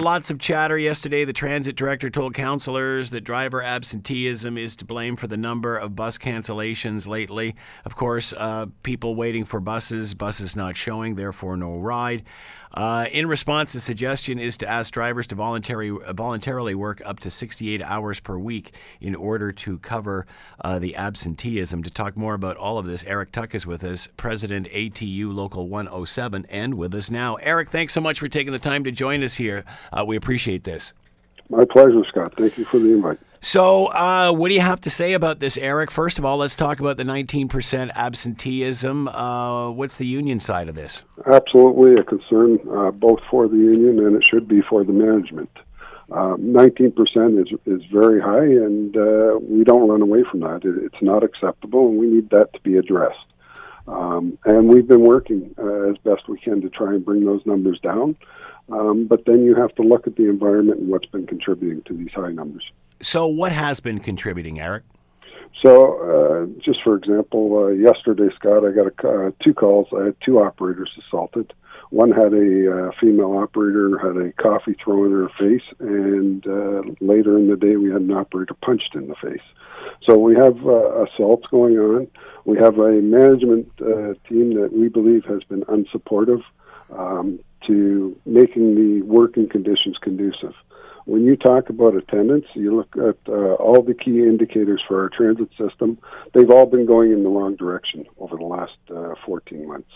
Lots of chatter yesterday. The transit director told councillors that driver absenteeism is to blame for the number of bus cancellations lately. Of course, uh, people waiting for buses, buses not showing, therefore no ride. Uh, in response, the suggestion is to ask drivers to voluntary, voluntarily work up to 68 hours per week in order to cover uh, the absenteeism. To talk more about all of this, Eric Tuck is with us, President ATU Local 107, and with us now. Eric, thanks so much for taking the time to join us here. Uh, we appreciate this. My pleasure, Scott. Thank you for the invite. So, uh, what do you have to say about this, Eric? First of all, let's talk about the 19% absenteeism. Uh, what's the union side of this? Absolutely a concern, uh, both for the union and it should be for the management. 19% um, is is very high, and uh, we don't run away from that. It, it's not acceptable, and we need that to be addressed. Um, and we've been working uh, as best we can to try and bring those numbers down. Um, but then you have to look at the environment and what's been contributing to these high numbers. So, what has been contributing, Eric? So, uh, just for example, uh, yesterday, Scott, I got a, uh, two calls. I had two operators assaulted. One had a uh, female operator had a coffee thrown in her face, and uh, later in the day, we had an operator punched in the face. So we have uh, assaults going on. We have a management team that we believe has been unsupportive um, to making the working conditions conducive when you talk about attendance, you look at uh, all the key indicators for our transit system, they've all been going in the wrong direction over the last uh, 14 months.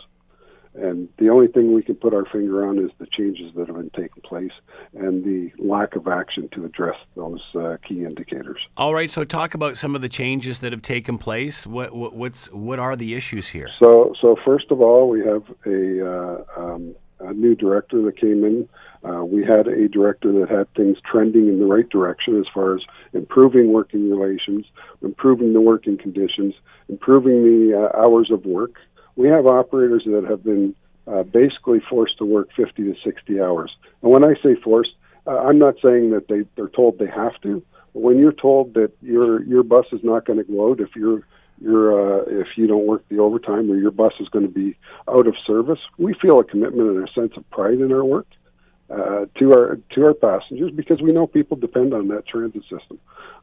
And the only thing we can put our finger on is the changes that have been taking place and the lack of action to address those uh, key indicators. All right. So, talk about some of the changes that have taken place. What, what what's what are the issues here? So, so first of all, we have a, uh, um, a new director that came in uh, we had a director that had things trending in the right direction as far as improving working relations, improving the working conditions, improving the uh, hours of work. We have operators that have been uh, basically forced to work 50 to 60 hours. And when I say forced, uh, I'm not saying that they, they're told they have to. When you're told that your your bus is not going to go out if you're you're uh, if you don't work the overtime or your bus is going to be out of service, we feel a commitment and a sense of pride in our work uh, to our to our passengers because we know people depend on that transit system.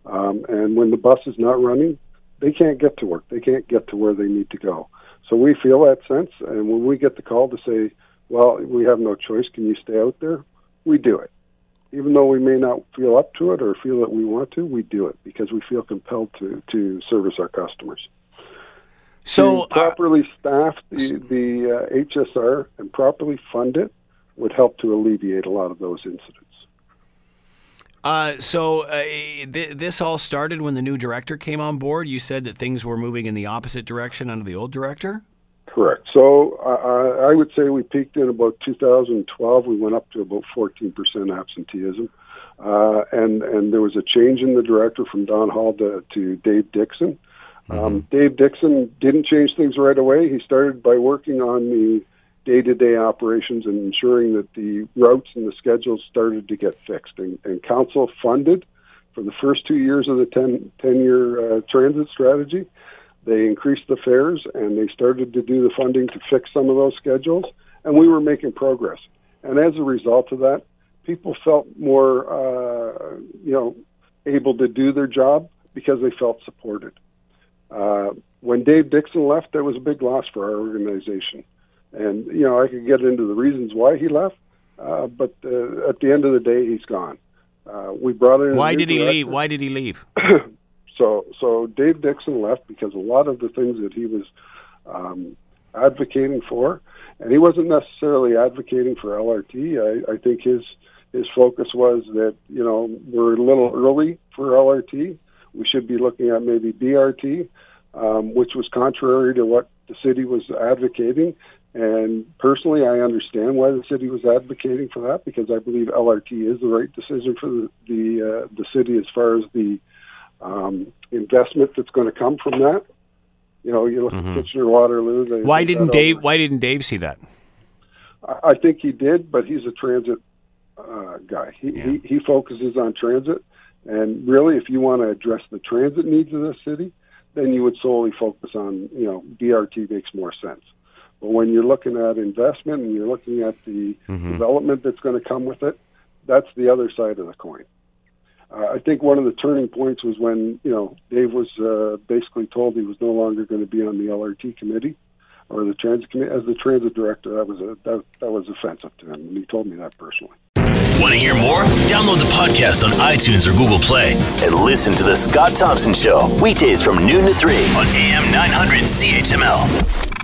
Um, and when the bus is not running, they can't get to work. They can't get to where they need to go. So we feel that sense, and when we get the call to say, "Well, we have no choice. Can you stay out there?" We do it, even though we may not feel up to it or feel that we want to. We do it because we feel compelled to to service our customers. So to properly uh, staff the the uh, HSR and properly fund it would help to alleviate a lot of those incidents. Uh, so uh, th- this all started when the new director came on board. You said that things were moving in the opposite direction under the old director. Correct. So uh, I would say we peaked in about 2012. We went up to about 14% absenteeism, uh, and and there was a change in the director from Don Hall to, to Dave Dixon. Um, mm-hmm. Dave Dixon didn't change things right away. He started by working on the day-to-day operations and ensuring that the routes and the schedules started to get fixed. And, and council funded for the first two years of the 10, 10 year uh, transit strategy. They increased the fares and they started to do the funding to fix some of those schedules, and we were making progress. And as a result of that, people felt more, uh, you know, able to do their job because they felt supported. Uh, when Dave Dixon left, that was a big loss for our organization. And you know, I could get into the reasons why he left, uh, but uh, at the end of the day, he's gone. Uh, we brought in. Why did he director. leave? Why did he leave? so, so Dave Dixon left because a lot of the things that he was um, advocating for, and he wasn't necessarily advocating for LRT. I, I think his his focus was that you know we're a little early for LRT. We should be looking at maybe BRT, um, which was contrary to what the city was advocating. And personally, I understand why the city was advocating for that because I believe LRT is the right decision for the the, uh, the city as far as the um, investment that's going to come from that. You know, you look mm-hmm. at Kitchener Waterloo. They, why didn't Dave? Over. Why didn't Dave see that? I, I think he did, but he's a transit uh, guy. He, yeah. he he focuses on transit, and really, if you want to address the transit needs of the city, then you would solely focus on you know BRT makes more sense. But when you're looking at investment and you're looking at the Mm-hmm. development that's going to come with it, that's the other side of the coin. Uh, I think one of the turning points was when you know Dave was uh, basically told he was no longer going to be on the LRT committee or the transit committee as the transit director. That was a that, that was offensive to him, and he told me that personally. Want to hear more? Download the podcast on iTunes or Google Play and listen to The Scott Thompson Show weekdays from noon to 3 on AM 900 CHML.